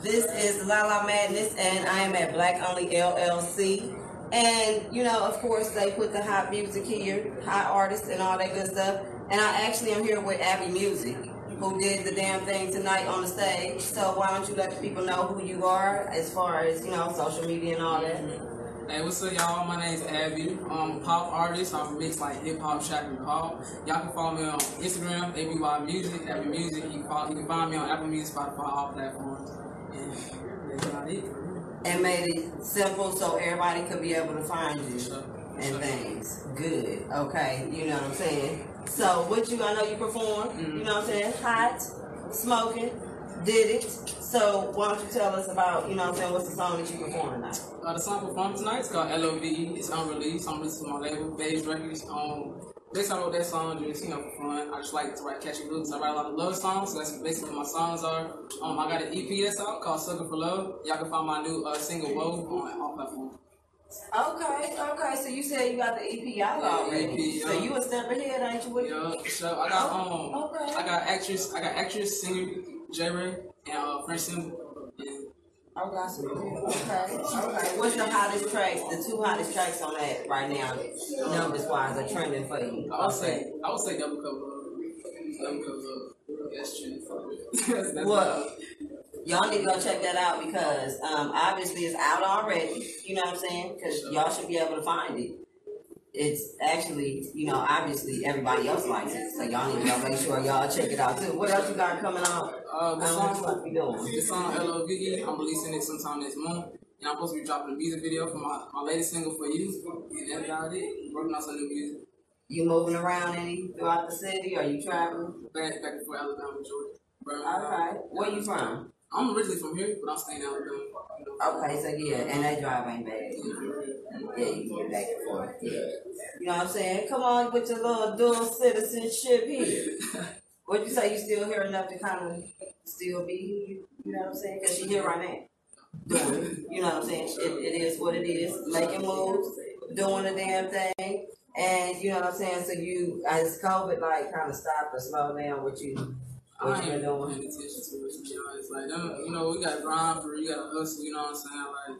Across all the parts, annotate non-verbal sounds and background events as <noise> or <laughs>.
This is Lala Madness, and I am at Black Only LLC. And you know, of course, they put the hot music here, hot artists, and all that good stuff. And I actually am here with Abby Music, who did the damn thing tonight on the stage. So why don't you let the people know who you are, as far as you know, social media and all that. Hey, what's up, y'all? My name's Abby. I'm a pop artist. I mix like hip hop, trap, and pop. Y'all can follow me on Instagram, ABY Music, Abby Music. You can, follow, you can find me on Apple Music, Spotify, all platforms. And that's about it. And made it simple so everybody could be able to find you Sure. and Sure. things. Good. Okay. You know what I'm saying? So what you I know you perform, Mm-hmm. you know what I'm saying? Hot, smoking, did it. So why don't you tell us about, you know what I'm saying, what's the song that you perform tonight? Uh, the song performed tonight is called LOV. It's unreleased. I'm releasing my label, Beige Records. Um, basically, I wrote that song just, you know, for fun. I just like to write catchy hooks. I write a lot of love songs, so that's basically what my songs are. Um, I got an EP that's out called Sucker for Love. Y'all can find my new uh, single, Woe, on all platforms. Okay, okay. So you said you got the EP out already. EP, So yeah. you a step ahead, ain't you? Yeah, so I got um, Okay. I got actress, I got actress, singer J Ray, and uh, French Simba. And I got some. Okay, okay. What's your hottest tracks? The two hottest tracks on that right now, numbers wise, are trending for you. I would say, I would say double cover, double cover. That's true. <laughs> that's, that's Well, y'all need to go check that out because um, obviously it's out already. You know what I'm saying? Because y'all should be able to find it. It's actually, you know, obviously everybody else likes it, so y'all need to make sure y'all check it out too. What else you got coming out? Uh, the Um, what song, be doing? the song LOVE, I'm releasing it sometime this month. And I'm supposed to be dropping a music video for my, my latest single for you. And that's about it. Working on some new music. You moving around any throughout the city? Are you traveling? Back, back and forth, Alabama, Georgia. Birmingham. Okay. Where you from? I'm originally from here, but I'm staying. You know. Okay, so yeah, and that drive ain't bad. Yeah, you get back and forth. Yeah. You know what I'm saying? Come on with your little dual citizenship here. <laughs> What'd you say? You still here enough to kind of still be here? You know what I'm saying? Because she here right now. Doing. You know what I'm saying? It, it is what it is. Making moves, doing the damn thing. And you know what I'm saying? So you, as COVID like kind of stopped or slowed down what you, what you ain't doing? attention to it, to be honest. Like, them, you know, we got to grind for it, you got to hustle, you know what I'm saying? Like,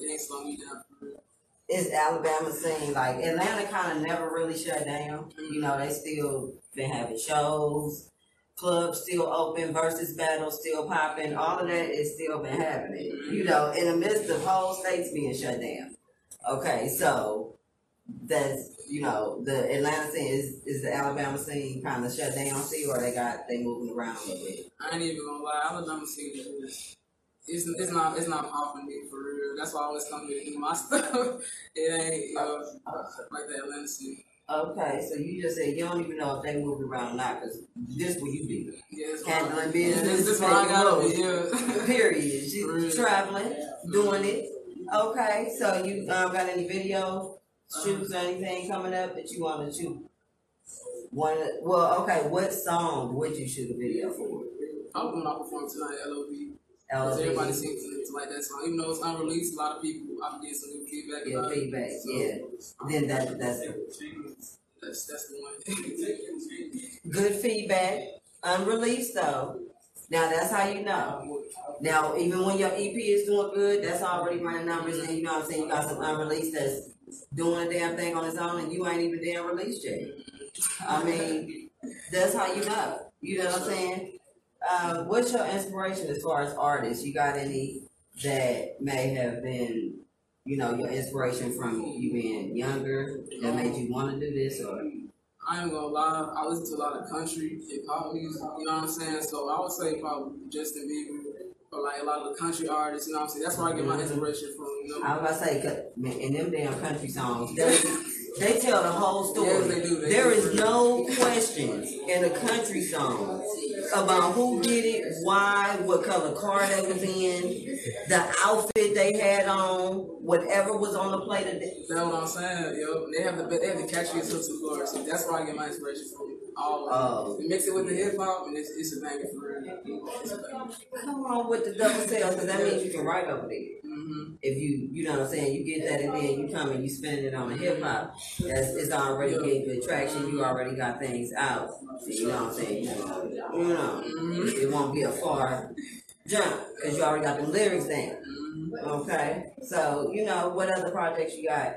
it ain't slowing me down for real. it's Alabama scene. Like Atlanta kind of never really shut down. You mm-hmm. know, they still been having shows, clubs still open, versus battles still popping. All of that is still been happening. Mm-hmm. You know, in the midst of whole states being shut down. Okay, so that's you know the Atlanta scene is is the Alabama scene kind of shut down still, or they got they moving around a little bit. I ain't even gonna lie, Alabama scene is it's, it's not it's not popping me for real. That's why I always come here to do my <laughs> stuff. it ain't uh, like the Atlanta scene. Okay, so you just said you don't even know if they moving around or not, because this where you be. Yeah, Handling business, This this where I gotta moves. be. Yeah. <laughs> Period. <laughs> She's Really? traveling, doing it. Okay, so you um, got any video shoots or anything coming up that you want to shoot? One, well, okay. What song would you shoot a video for? I'm going to perform tonight LOB. Because everybody seems to, like that song. Even though it's unreleased, a lot of people, I'm get some new feedback Yeah, about feedback. it. So, Yeah. Then that that's That's, that's the one. <laughs> good feedback. Unreleased though. Now that's how you know. Now even when your EP is doing good, that's already running numbers, and you know what I'm saying. You got some unreleased that's doing a damn thing on his own, and you ain't even damn released yet. I mean, that's how you know. You know what I'm saying? Uh, what's your inspiration as far as artists? You got any that may have been, you know, your inspiration from you being younger that made you want to do this, or I ain't gonna lie, I listen to a lot of country, hip hop music, you know what I'm saying? So I would say probably Justin Bieber, or like a lot of the country artists, you know what I'm saying? That's where I get my mm-hmm. inspiration from, you know? I was about to say, man, in them damn country songs, they, they tell the whole story. Yes, they do. They there do. is no questions in a country song about who did it, why, what color car they was in, the outfit they had on, whatever was on the plate of the, That's what I'm saying, yo. They have the they have the catchiest hooks of course. So that's where I get my inspiration from. All of Oh. mix it with the hip hop, and it's, it's a banger for real. It's a banger. Come on with the double sales, because that means you can write over there. Mm-hmm. If you, you know what I'm saying, you get that and then you come and you spend it on the hip hop, that's it's already getting good traction. You already got things out. You know what I'm saying? You know, you know it won't be a far jump because you already got the lyrics down. Mm-hmm. Okay, so you know what other projects you got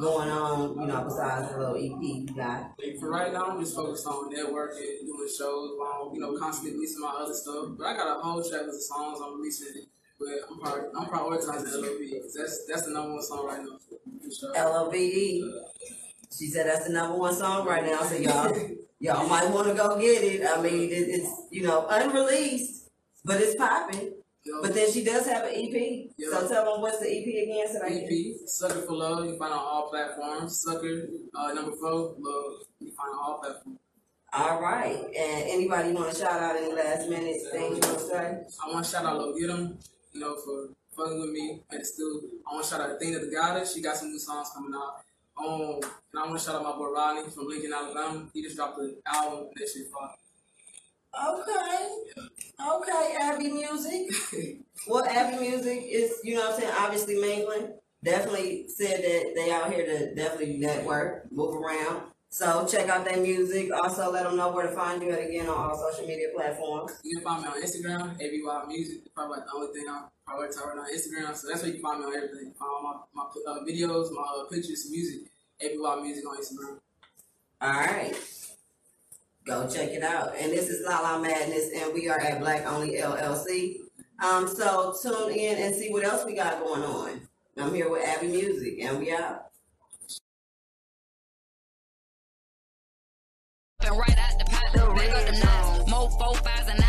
going on? You know, besides the little EP you got. For right now, I'm just focused on networking, doing shows, while you know, constantly releasing my other stuff. But I got a whole track of songs I'm releasing. But I'm prior- I'm prioritizing LOV because that's that's the number one song right now. For sure. L O V E. She said that's the number one song right now. So y'all, y'all might want to go get it. I mean, it, it's you know unreleased, but it's popping. Yo, But then she does have an EP. So tell them what's the EP again, so can. EP, Sucker for Love, you find on all platforms. Sucker, uh, number four, Love, you find on all platforms. All right. And anybody want to shout out any last minute things you want to say? I want to shout out Lil 'em, you know, for fucking with me at the studio. I want to shout out Athena the Goddess. She got some new songs coming out. Um, and I want to shout out my boy Rodney from Lincoln, Alabama. He just dropped an album. That shit fire. Okay. Okay, Abby Music. Well, Abby Music is, you know what I'm saying, obviously mingling. Definitely said that they out here to definitely network, move around. So check out their music. Also, let them know where to find you at again on all social media platforms. You can find me on Instagram, ABY Music. Probably like the only thing I prioritize right now on Instagram. So that's where you can find me on everything. You can find all my, my uh, videos, my uh, pictures, music, ABY Music on Instagram. All right. Go check it out. And this is La La Madness, and we are at Black Only LLC. Um, so tune in and see what else we got going on. I'm here with Abby Music, and we out. Right out the pot. The and